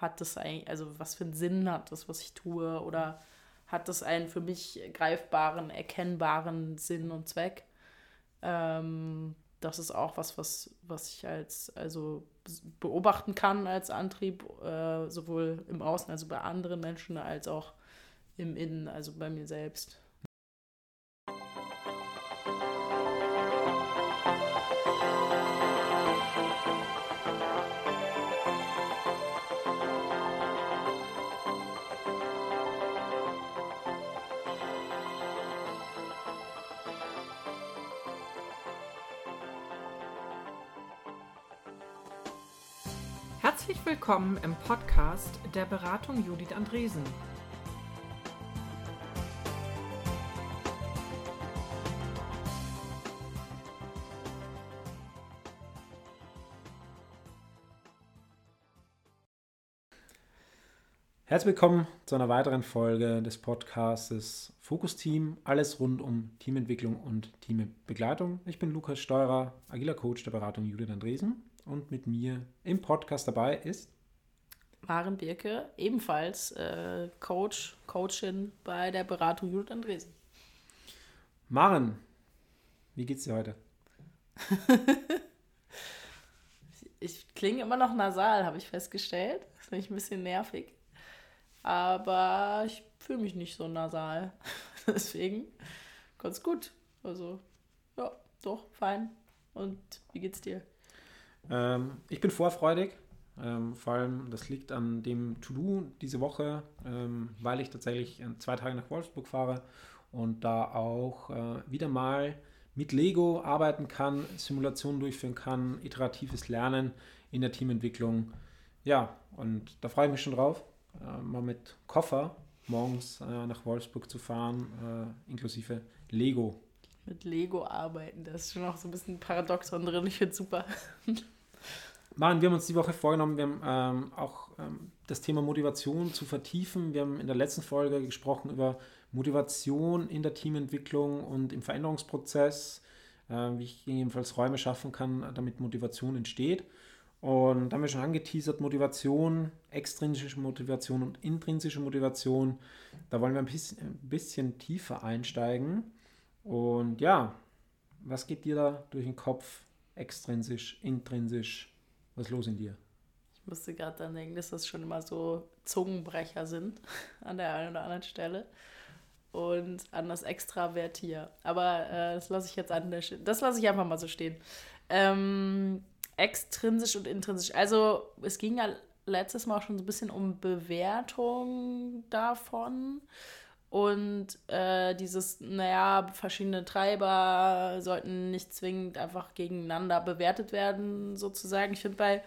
hat das eigentlich, also was für einen Sinn hat das, was ich tue oder hat das einen für mich greifbaren, erkennbaren Sinn und Zweck. Ähm, das ist auch was, was, was ich als also beobachten kann als Antrieb, äh, sowohl im Außen, also bei anderen Menschen, als auch im Innen, also bei mir selbst. Herzlich willkommen im Podcast der Beratung Judith Andresen. Herzlich willkommen zu einer weiteren Folge des Podcasts Fokus Team. Alles rund um Teamentwicklung und Teambegleitung. Ich bin Lukas Steurer, agiler Coach der Beratung Judith Andresen und mit mir im Podcast dabei ist Maren Birke, ebenfalls äh, Coach, Coachin bei der Beratung Judith Andresen. Maren, wie geht's dir heute? ich klinge immer noch nasal, habe ich festgestellt. Das finde ich ein bisschen nervig. Aber ich fühle mich nicht so nasal. Deswegen ganz gut. Also, ja, doch, fein. Und wie geht's dir? Ähm, ich bin vorfreudig. Ähm, vor allem, das liegt an dem To-Do diese Woche, ähm, weil ich tatsächlich zwei Tage nach Wolfsburg fahre und da auch äh, wieder mal mit Lego arbeiten kann, Simulationen durchführen kann, iteratives Lernen in der Teamentwicklung. Ja, und da freue ich mich schon drauf, äh, mal mit Koffer morgens äh, nach Wolfsburg zu fahren, äh, inklusive Lego mit Lego arbeiten. Da ist schon auch so ein bisschen Paradoxon drin. Ich finde es super. Maren, wir haben uns die Woche vorgenommen, wir haben ähm, auch ähm, das Thema Motivation zu vertiefen. Wir haben in der letzten Folge gesprochen über Motivation in der Teamentwicklung und im Veränderungsprozess, äh, wie ich jedenfalls Räume schaffen kann, damit Motivation entsteht. Und da haben wir schon angeteasert, Motivation, extrinsische Motivation und intrinsische Motivation. Da wollen wir ein bisschen, ein bisschen tiefer einsteigen. Und ja, was geht dir da durch den Kopf? Extrinsisch, intrinsisch? Was ist los in dir? Ich musste gerade dann denken, dass das schon immer so Zungenbrecher sind an der einen oder anderen Stelle. Und an das Extravertier. Aber äh, das lasse ich jetzt an der Das lasse ich einfach mal so stehen. Ähm, extrinsisch und intrinsisch. Also es ging ja letztes Mal auch schon so ein bisschen um Bewertung davon. Und äh, dieses, naja, verschiedene Treiber sollten nicht zwingend einfach gegeneinander bewertet werden, sozusagen. Ich finde bei,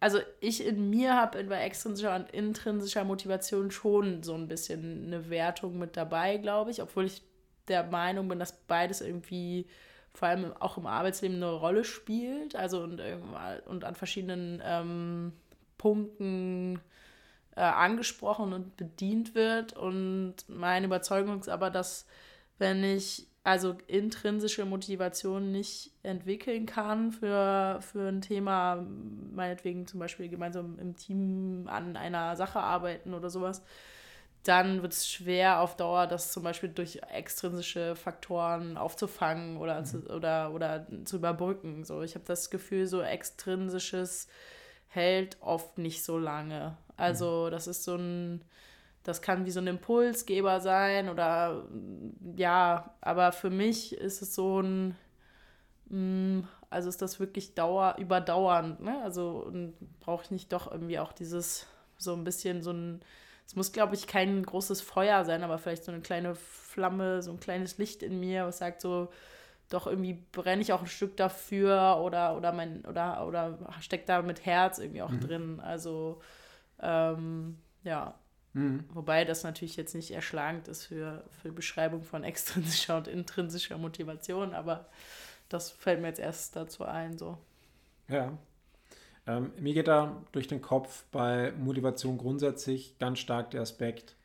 also ich in mir habe bei extrinsischer und intrinsischer Motivation schon so ein bisschen eine Wertung mit dabei, glaube ich, obwohl ich der Meinung bin, dass beides irgendwie vor allem auch im Arbeitsleben eine Rolle spielt, also und, und an verschiedenen ähm, Punkten äh, angesprochen und bedient wird. Und meine Überzeugung ist aber, dass wenn ich also intrinsische Motivation nicht entwickeln kann für, für ein Thema, meinetwegen zum Beispiel gemeinsam im Team an einer Sache arbeiten oder sowas, dann wird es schwer auf Dauer, das zum Beispiel durch extrinsische Faktoren aufzufangen oder, mhm. zu, oder, oder zu überbrücken. So, ich habe das Gefühl, so extrinsisches hält oft nicht so lange. Also das ist so ein, das kann wie so ein Impulsgeber sein oder ja, aber für mich ist es so ein, mm, also ist das wirklich dauer, überdauernd, ne? Also brauche ich nicht doch irgendwie auch dieses, so ein bisschen so ein, es muss, glaube ich, kein großes Feuer sein, aber vielleicht so eine kleine Flamme, so ein kleines Licht in mir, was sagt so, doch irgendwie brenne ich auch ein Stück dafür oder oder mein oder oder steckt da mit Herz irgendwie auch mhm. drin. Also ähm, ja. Mhm. Wobei das natürlich jetzt nicht erschlagend ist für, für Beschreibung von extrinsischer und intrinsischer Motivation, aber das fällt mir jetzt erst dazu ein. So. Ja. Ähm, mir geht da durch den Kopf bei Motivation grundsätzlich ganz stark der Aspekt,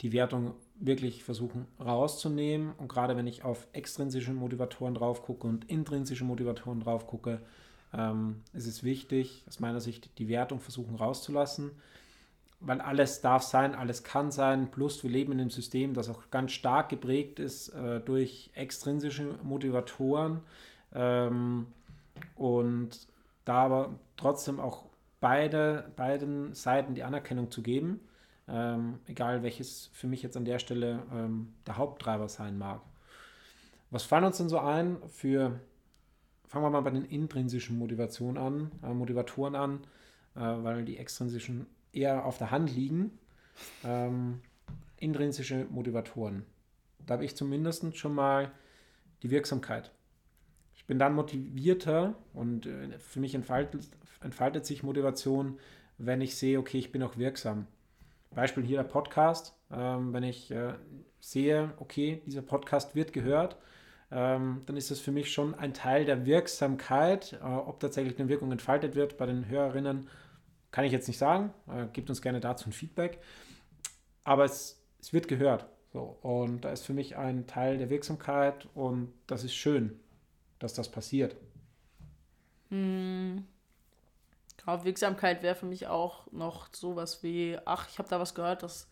die Wertung wirklich versuchen rauszunehmen. Und gerade wenn ich auf extrinsische Motivatoren drauf gucke und intrinsische Motivatoren drauf gucke, ähm, ist es wichtig, aus meiner Sicht, die Wertung versuchen rauszulassen, weil alles darf sein, alles kann sein, plus wir leben in einem System, das auch ganz stark geprägt ist äh, durch extrinsische Motivatoren. Ähm, und da aber trotzdem auch beide, beiden Seiten die Anerkennung zu geben, ähm, egal welches für mich jetzt an der Stelle ähm, der Haupttreiber sein mag. Was fallen uns denn so ein für, fangen wir mal bei den intrinsischen Motivationen an, äh, Motivatoren an, äh, weil die extrinsischen eher auf der Hand liegen. Ähm, intrinsische Motivatoren. Da habe ich zumindest schon mal die Wirksamkeit. Ich bin dann motivierter und äh, für mich entfaltet, entfaltet sich Motivation, wenn ich sehe, okay, ich bin auch wirksam. Beispiel hier der Podcast. Ähm, wenn ich äh, sehe, okay, dieser Podcast wird gehört, ähm, dann ist das für mich schon ein Teil der Wirksamkeit. Äh, ob tatsächlich eine Wirkung entfaltet wird bei den Hörerinnen, kann ich jetzt nicht sagen. Äh, gebt uns gerne dazu ein Feedback. Aber es, es wird gehört. So, und da ist für mich ein Teil der Wirksamkeit und das ist schön, dass das passiert. Hm. Genau, Wirksamkeit wäre für mich auch noch sowas wie, ach, ich habe da was gehört, das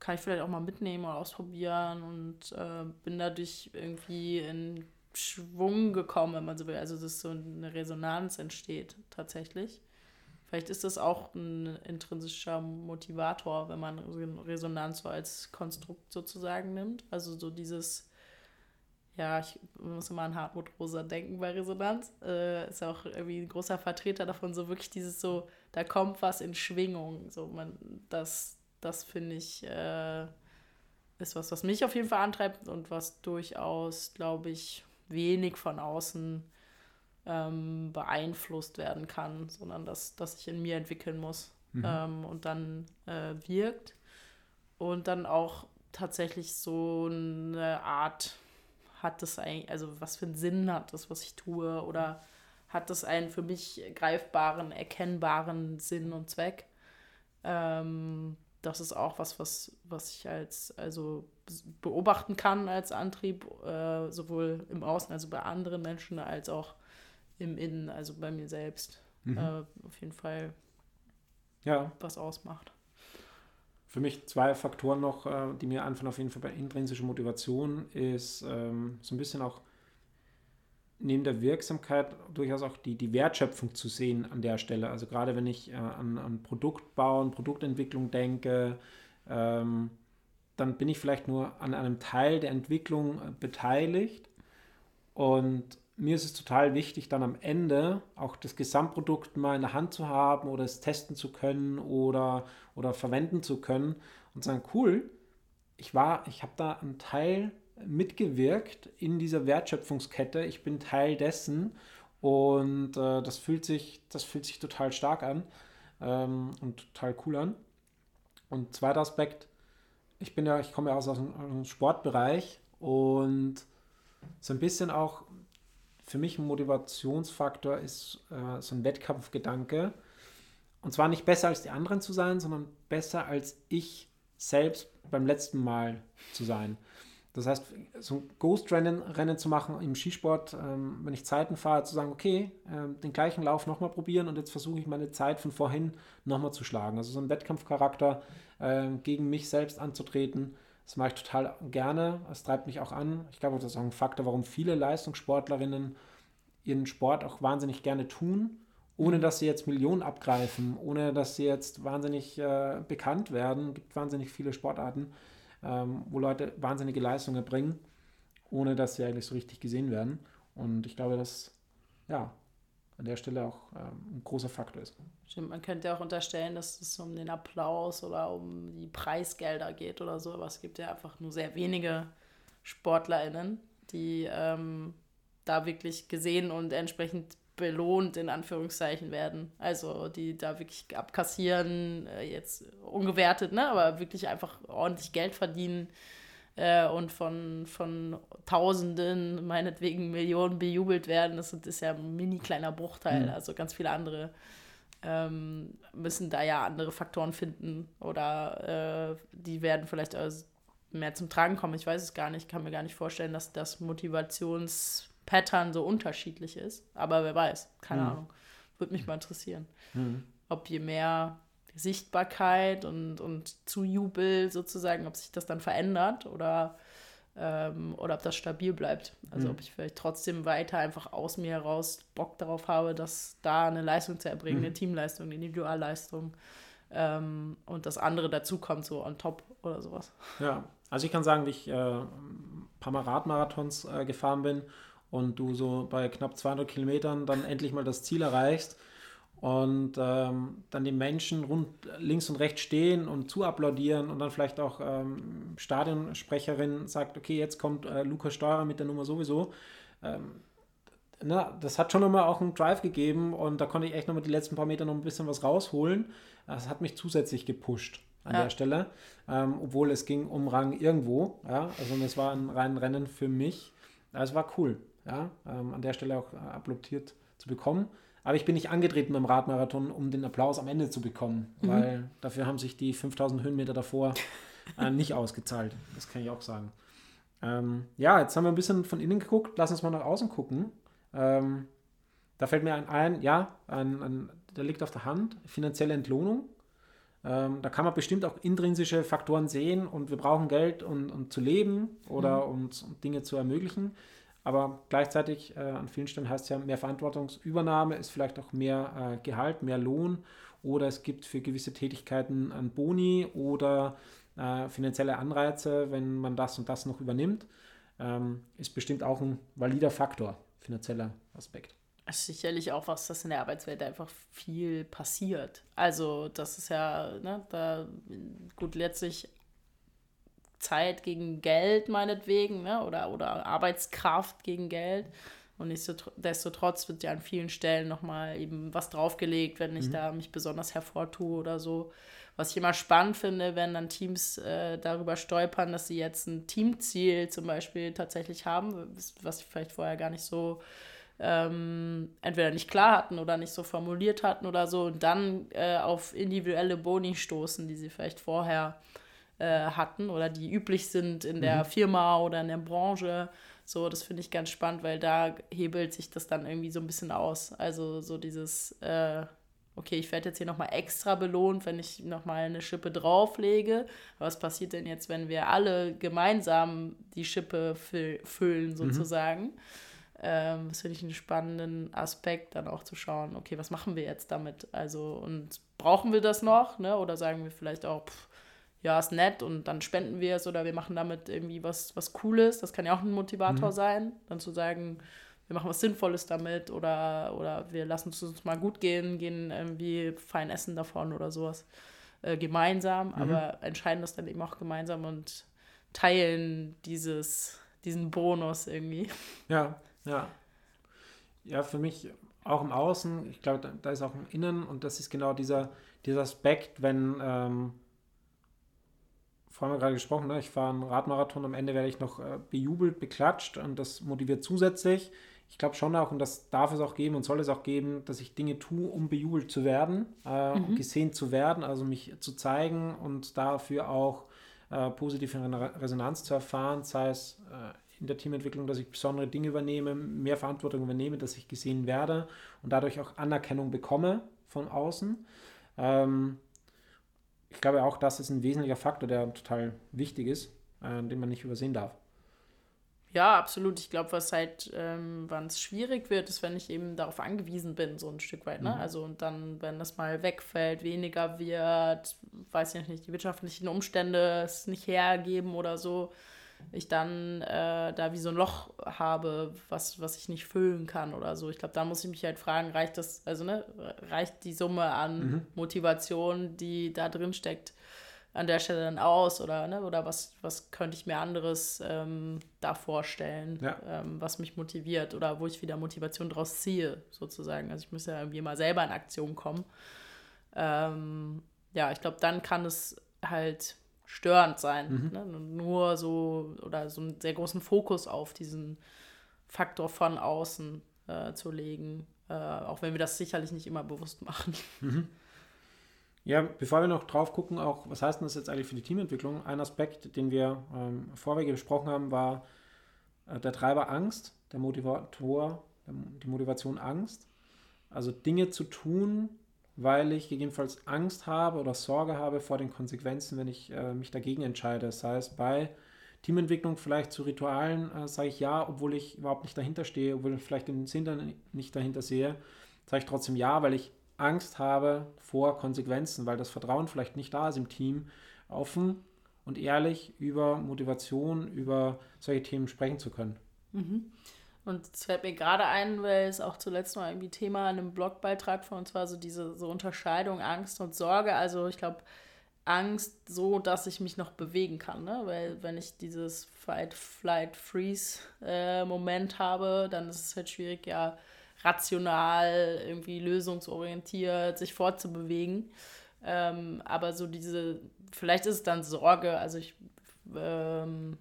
kann ich vielleicht auch mal mitnehmen oder ausprobieren und äh, bin dadurch irgendwie in Schwung gekommen, wenn man so will. Also, dass so eine Resonanz entsteht tatsächlich. Vielleicht ist das auch ein intrinsischer Motivator, wenn man Resonanz so als Konstrukt sozusagen nimmt. Also so dieses, ja, ich muss immer an Hartmut Rosa denken bei Resonanz. Äh, ist auch irgendwie ein großer Vertreter davon, so wirklich dieses so, da kommt was in Schwingung. So man, das, das finde ich, äh, ist was, was mich auf jeden Fall antreibt und was durchaus, glaube ich, wenig von außen ähm, beeinflusst werden kann, sondern dass, dass ich in mir entwickeln muss mhm. ähm, und dann äh, wirkt. Und dann auch tatsächlich so eine Art hat das eigentlich, also was für einen Sinn hat das, was ich tue, oder hat das einen für mich greifbaren, erkennbaren Sinn und Zweck? Ähm, das ist auch was, was, was ich als also beobachten kann als Antrieb, äh, sowohl im Außen, also bei anderen Menschen, als auch im Innen, also bei mir selbst. Mhm. Äh, auf jeden Fall ja. was ausmacht. Für mich zwei Faktoren noch, äh, die mir anfangen, auf jeden Fall bei intrinsischer Motivation, ist ähm, so ein bisschen auch neben der Wirksamkeit durchaus auch die, die Wertschöpfung zu sehen an der Stelle. Also gerade wenn ich äh, an, an Produktbau und Produktentwicklung denke, ähm, dann bin ich vielleicht nur an einem Teil der Entwicklung äh, beteiligt. Und mir ist es total wichtig, dann am Ende auch das Gesamtprodukt mal in der Hand zu haben oder es testen zu können oder, oder verwenden zu können und sagen, cool, ich war, ich habe da einen Teil mitgewirkt in dieser Wertschöpfungskette. Ich bin Teil dessen und äh, das, fühlt sich, das fühlt sich total stark an ähm, und total cool an. Und zweiter Aspekt, ich bin ja, ich komme ja aus, aus dem Sportbereich und so ein bisschen auch für mich ein Motivationsfaktor ist äh, so ein Wettkampfgedanke. Und zwar nicht besser als die anderen zu sein, sondern besser als ich selbst beim letzten Mal zu sein. Das heißt, so ein Ghost-Rennen Rennen zu machen im Skisport, ähm, wenn ich Zeiten fahre, zu sagen, okay, äh, den gleichen Lauf nochmal probieren und jetzt versuche ich meine Zeit von vorhin nochmal zu schlagen. Also so ein Wettkampfcharakter äh, gegen mich selbst anzutreten, das mache ich total gerne. Es treibt mich auch an. Ich glaube, das ist auch ein Faktor, warum viele Leistungssportlerinnen ihren Sport auch wahnsinnig gerne tun, ohne dass sie jetzt Millionen abgreifen, ohne dass sie jetzt wahnsinnig äh, bekannt werden. Es gibt wahnsinnig viele Sportarten ähm, wo Leute wahnsinnige Leistungen bringen, ohne dass sie eigentlich so richtig gesehen werden. Und ich glaube, dass ja an der Stelle auch ähm, ein großer Faktor ist. Stimmt, man könnte auch unterstellen, dass es um den Applaus oder um die Preisgelder geht oder so, aber es gibt ja einfach nur sehr wenige SportlerInnen, die ähm, da wirklich gesehen und entsprechend belohnt in Anführungszeichen werden. Also die da wirklich abkassieren, äh, jetzt ungewertet, ne, aber wirklich einfach ordentlich Geld verdienen äh, und von, von Tausenden, meinetwegen Millionen bejubelt werden. Das ist ja ein mini kleiner Bruchteil. Mhm. Also ganz viele andere ähm, müssen da ja andere Faktoren finden oder äh, die werden vielleicht mehr zum Tragen kommen. Ich weiß es gar nicht. Ich kann mir gar nicht vorstellen, dass das Motivations Pattern so unterschiedlich ist. Aber wer weiß, keine Mhm. Ahnung. Würde mich mal interessieren. Mhm. Ob je mehr Sichtbarkeit und, und Zujubel sozusagen, ob sich das dann verändert oder, ähm, oder ob das stabil bleibt. Also Mhm. ob ich vielleicht trotzdem weiter einfach aus mir heraus Bock darauf habe, dass da eine Leistung zu erbringen, Mhm. eine Teamleistung, eine Individualleistung ähm, und das andere dazukommt, so on top oder sowas. Ja, also ich kann sagen, wie ich äh, ein paar Mal Radmarathons äh, gefahren bin und du so bei knapp 200 Kilometern dann endlich mal das Ziel erreichst und ähm, dann die Menschen rund links und rechts stehen und zu applaudieren und dann vielleicht auch ähm, Stadionsprecherin sagt, okay, jetzt kommt äh, Lukas Steurer mit der Nummer sowieso. Ähm, na, das hat schon nochmal auch einen Drive gegeben und da konnte ich echt nochmal die letzten paar Meter noch ein bisschen was rausholen. Das hat mich zusätzlich gepusht an Ja. der Stelle, ähm, obwohl es ging um Rang irgendwo. Ja, also es war ein rein Rennen für mich. Es war cool, ja, ähm, an der Stelle auch äh, applaudiert zu bekommen. Aber ich bin nicht angetreten beim Radmarathon, um den Applaus am Ende zu bekommen, weil dafür haben sich die 5000 Höhenmeter davor äh, nicht ausgezahlt. Das kann ich auch sagen. Ähm, ja, jetzt haben wir ein bisschen von innen geguckt. Lass uns mal nach außen gucken. Ähm, da fällt mir ein, ein ja, ein, ein, der liegt auf der Hand, finanzielle Entlohnung. Ähm, da kann man bestimmt auch intrinsische Faktoren sehen und wir brauchen Geld, um, um zu leben oder um, um Dinge zu ermöglichen. Aber gleichzeitig äh, an vielen Stellen heißt es ja, mehr Verantwortungsübernahme ist vielleicht auch mehr äh, Gehalt, mehr Lohn oder es gibt für gewisse Tätigkeiten einen Boni oder äh, finanzielle Anreize, wenn man das und das noch übernimmt. Ähm, ist bestimmt auch ein valider Faktor, finanzieller Aspekt. Sicherlich auch was, das in der Arbeitswelt einfach viel passiert. Also, das ist ja, ne, da, gut, letztlich Zeit gegen Geld meinetwegen, ne, oder, oder Arbeitskraft gegen Geld. Und nichtsdestotrotz wird ja an vielen Stellen nochmal eben was draufgelegt, wenn ich da mich besonders hervortue oder so. Was ich immer spannend finde, wenn dann Teams äh, darüber stolpern, dass sie jetzt ein Teamziel zum Beispiel tatsächlich haben, was sie vielleicht vorher gar nicht so ähm, entweder nicht klar hatten oder nicht so formuliert hatten oder so und dann äh, auf individuelle Boni stoßen, die sie vielleicht vorher äh, hatten oder die üblich sind in der Firma oder in der Branche. So, das finde ich ganz spannend, weil da hebelt sich das dann irgendwie so ein bisschen aus. Also so dieses, äh, okay, ich werde jetzt hier nochmal extra belohnt, wenn ich nochmal eine Schippe drauflege. Was passiert denn jetzt, wenn wir alle gemeinsam die Schippe fü füllen sozusagen? Ähm, das finde ich einen spannenden Aspekt, dann auch zu schauen, okay, was machen wir jetzt damit? Also, und brauchen wir das noch? Ne? Oder sagen wir vielleicht auch, pff, ja, ist nett und dann spenden wir es oder wir machen damit irgendwie was, was Cooles. Das kann ja auch ein Motivator sein, dann zu sagen, wir machen was Sinnvolles damit oder, oder wir lassen es uns mal gut gehen, gehen irgendwie fein essen davon oder sowas äh, gemeinsam, aber entscheiden das dann eben auch gemeinsam und teilen dieses, diesen Bonus irgendwie. Ja, ja. Ja, für mich auch im Außen, ich glaube, da, da ist auch im Innen und das ist genau dieser, dieser Aspekt, wenn, ähm, vorhin gerade gesprochen, ne? ich fahre einen Radmarathon, am Ende werde ich noch äh, bejubelt, beklatscht und das motiviert zusätzlich. Ich glaube schon auch, und das darf es auch geben und soll es auch geben, dass ich Dinge tue, um bejubelt zu werden, äh, um gesehen zu werden, also mich zu zeigen und dafür auch äh, positive Re- Resonanz zu erfahren, sei es äh, in der Teamentwicklung, dass ich besondere Dinge übernehme, mehr Verantwortung übernehme, dass ich gesehen werde und dadurch auch Anerkennung bekomme von außen. Ähm, ich glaube auch, das ist ein wesentlicher Faktor, der total wichtig ist, äh, den man nicht übersehen darf. Ja, absolut. Ich glaube, was halt, ähm, wann es schwierig wird, ist, wenn ich eben darauf angewiesen bin, so ein Stück weit. Ne? Also und dann, wenn das mal wegfällt, weniger wird, weiß ich nicht, die wirtschaftlichen Umstände es nicht hergeben oder so, ich dann äh, da wie so ein Loch habe, was, was ich nicht füllen kann oder so. Ich glaube, da muss ich mich halt fragen, reicht das, also ne, reicht die Summe an Motivation, die da drin steckt, an der Stelle dann aus oder, ne, oder was, was könnte ich mir anderes ähm, da vorstellen, Ja. ähm, was mich motiviert oder wo ich wieder Motivation draus ziehe, sozusagen. Also ich muss ja irgendwie mal selber in Aktion kommen. Ähm, ja, ich glaube, dann kann es halt störend sein. Ne? Nur so oder so einen sehr großen Fokus auf diesen Faktor von außen äh, zu legen, äh, auch wenn wir das sicherlich nicht immer bewusst machen. Ja, bevor wir noch drauf gucken, auch was heißt denn das jetzt eigentlich für die Teamentwicklung? Ein Aspekt, den wir ähm, vorweg besprochen haben, war äh, der Treiber Angst, der Motivator, die Motivation Angst. Also Dinge zu tun, weil ich gegebenenfalls Angst habe oder Sorge habe vor den Konsequenzen, wenn ich äh, mich dagegen entscheide. Das heißt, bei Teamentwicklung vielleicht zu Ritualen äh, sage ich ja, obwohl ich überhaupt nicht dahinter stehe, obwohl ich vielleicht den Sinn nicht dahinter sehe, sage ich trotzdem ja, weil ich Angst habe vor Konsequenzen, weil das Vertrauen vielleicht nicht da ist im Team, offen und ehrlich über Motivation, über solche Themen sprechen zu können. Mhm. Und es fällt mir gerade ein, weil es auch zuletzt mal irgendwie Thema in einem Blogbeitrag von uns war, so diese so Unterscheidung Angst und Sorge. Also ich glaube, Angst so, dass ich mich noch bewegen kann. Ne? Weil wenn ich dieses Fight, Flight, Freeze äh, habe, dann ist es halt schwierig, ja, rational, irgendwie lösungsorientiert sich fortzubewegen. Ähm, aber so diese, vielleicht ist es dann Sorge, also ich, ähm,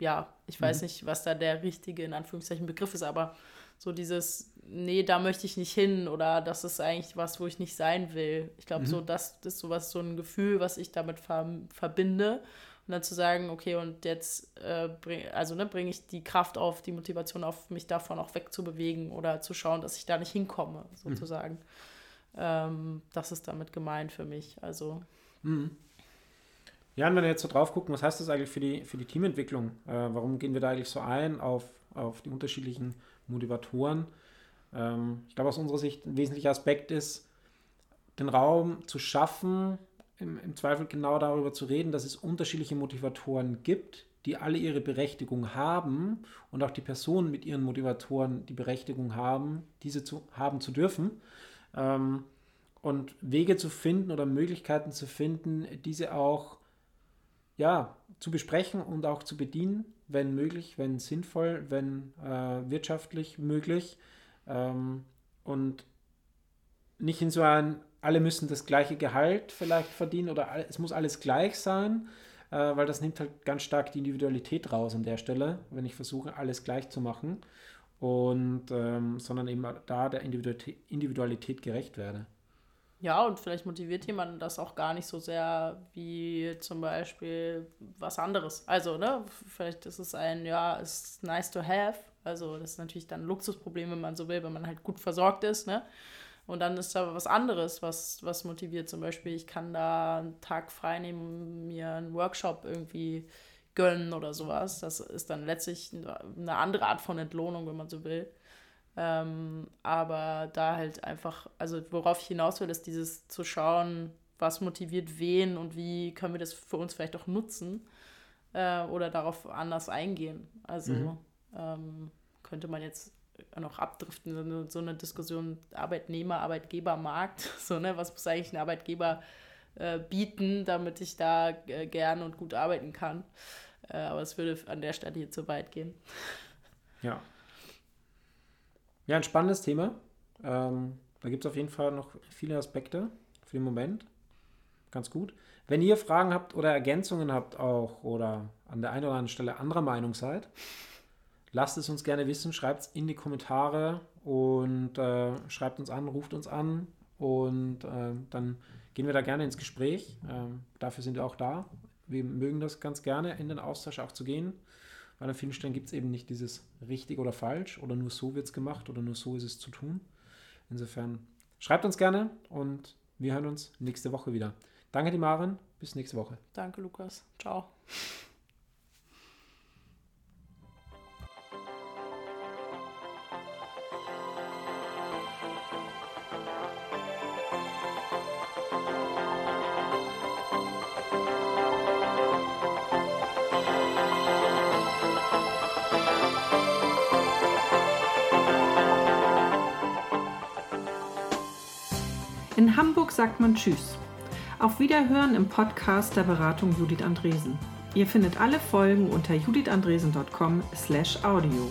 ja, ich weiß mhm. nicht, was da der richtige, in Anführungszeichen, Begriff ist, aber so dieses, nee, da möchte ich nicht hin oder das ist eigentlich was, wo ich nicht sein will. Ich glaube, mhm. so das, das ist sowas, so ein Gefühl, was ich damit ver verbinde. Und dann zu sagen, okay, und jetzt äh, bring, also, ne, bringe ich die Kraft auf, die Motivation auf, mich davon auch wegzubewegen oder zu schauen, dass ich da nicht hinkomme, mhm. sozusagen. Mhm. Ähm, das ist damit gemeint für mich. Also. Mhm. Ja, und wenn wir jetzt so drauf gucken, was heißt das eigentlich für die, für die Teamentwicklung? Äh, warum gehen wir da eigentlich so ein auf, auf die unterschiedlichen Motivatoren? Ähm, ich glaube, aus unserer Sicht ein wesentlicher Aspekt ist, den Raum zu schaffen, im, im Zweifel genau darüber zu reden, dass es unterschiedliche Motivatoren gibt, die alle ihre Berechtigung haben und auch die Personen mit ihren Motivatoren die Berechtigung haben, diese zu haben zu dürfen. Ähm, und Wege zu finden oder Möglichkeiten zu finden, diese auch ja, zu besprechen und auch zu bedienen, wenn möglich, wenn sinnvoll, wenn äh, wirtschaftlich möglich. Ähm, und nicht in so ein, alle müssen das gleiche Gehalt vielleicht verdienen oder es muss alles gleich sein, äh, weil das nimmt halt ganz stark die Individualität raus an der Stelle, wenn ich versuche, alles gleich zu machen. Und ähm, sondern eben da der Individualität, Individualität gerecht werde. Ja, und vielleicht motiviert jemanden das auch gar nicht so sehr wie zum Beispiel was anderes. Also, ne, vielleicht ist es ein, ja, ist nice to have. Also, das ist natürlich dann ein Luxusproblem, wenn man so will, wenn man halt gut versorgt ist, ne? Und dann ist da was anderes, was, was motiviert. Zum Beispiel, ich kann da einen Tag frei nehmen, mir einen Workshop irgendwie gönnen oder sowas. Das ist dann letztlich eine andere Art von Entlohnung, wenn man so will. Ähm, aber da halt einfach, also worauf ich hinaus will, ist dieses zu schauen, was motiviert wen und wie können wir das für uns vielleicht auch nutzen äh, oder darauf anders eingehen. Also mhm. ähm, könnte man jetzt noch abdriften, so eine, so eine Diskussion Arbeitnehmer, Arbeitgebermarkt, so, ne, was muss eigentlich ein Arbeitgeber äh, bieten, damit ich da äh, gern und gut arbeiten kann. Äh, aber es würde an der Stelle hier zu weit gehen. Ja, ja, ein spannendes Thema. Ähm, da gibt es auf jeden Fall noch viele Aspekte für den Moment. Ganz gut. Wenn ihr Fragen habt oder Ergänzungen habt auch oder an der einen oder anderen Stelle anderer Meinung seid, lasst es uns gerne wissen, schreibt es in die Kommentare und äh, schreibt uns an, ruft uns an und äh, dann gehen wir da gerne ins Gespräch. Ähm, dafür sind wir auch da. Wir mögen das ganz gerne, in den Austausch auch zu gehen weil an vielen Stellen gibt es eben nicht dieses richtig oder falsch oder nur so wird es gemacht oder nur so ist es zu tun. Insofern schreibt uns gerne und wir hören uns nächste Woche wieder. Danke, die Maren. Bis nächste Woche. Danke, Lukas. Ciao. In Hamburg sagt man Tschüss. Auf Wiederhören im Podcast der Beratung Judith Andresen. Ihr findet alle Folgen unter judithandresen.com/audio.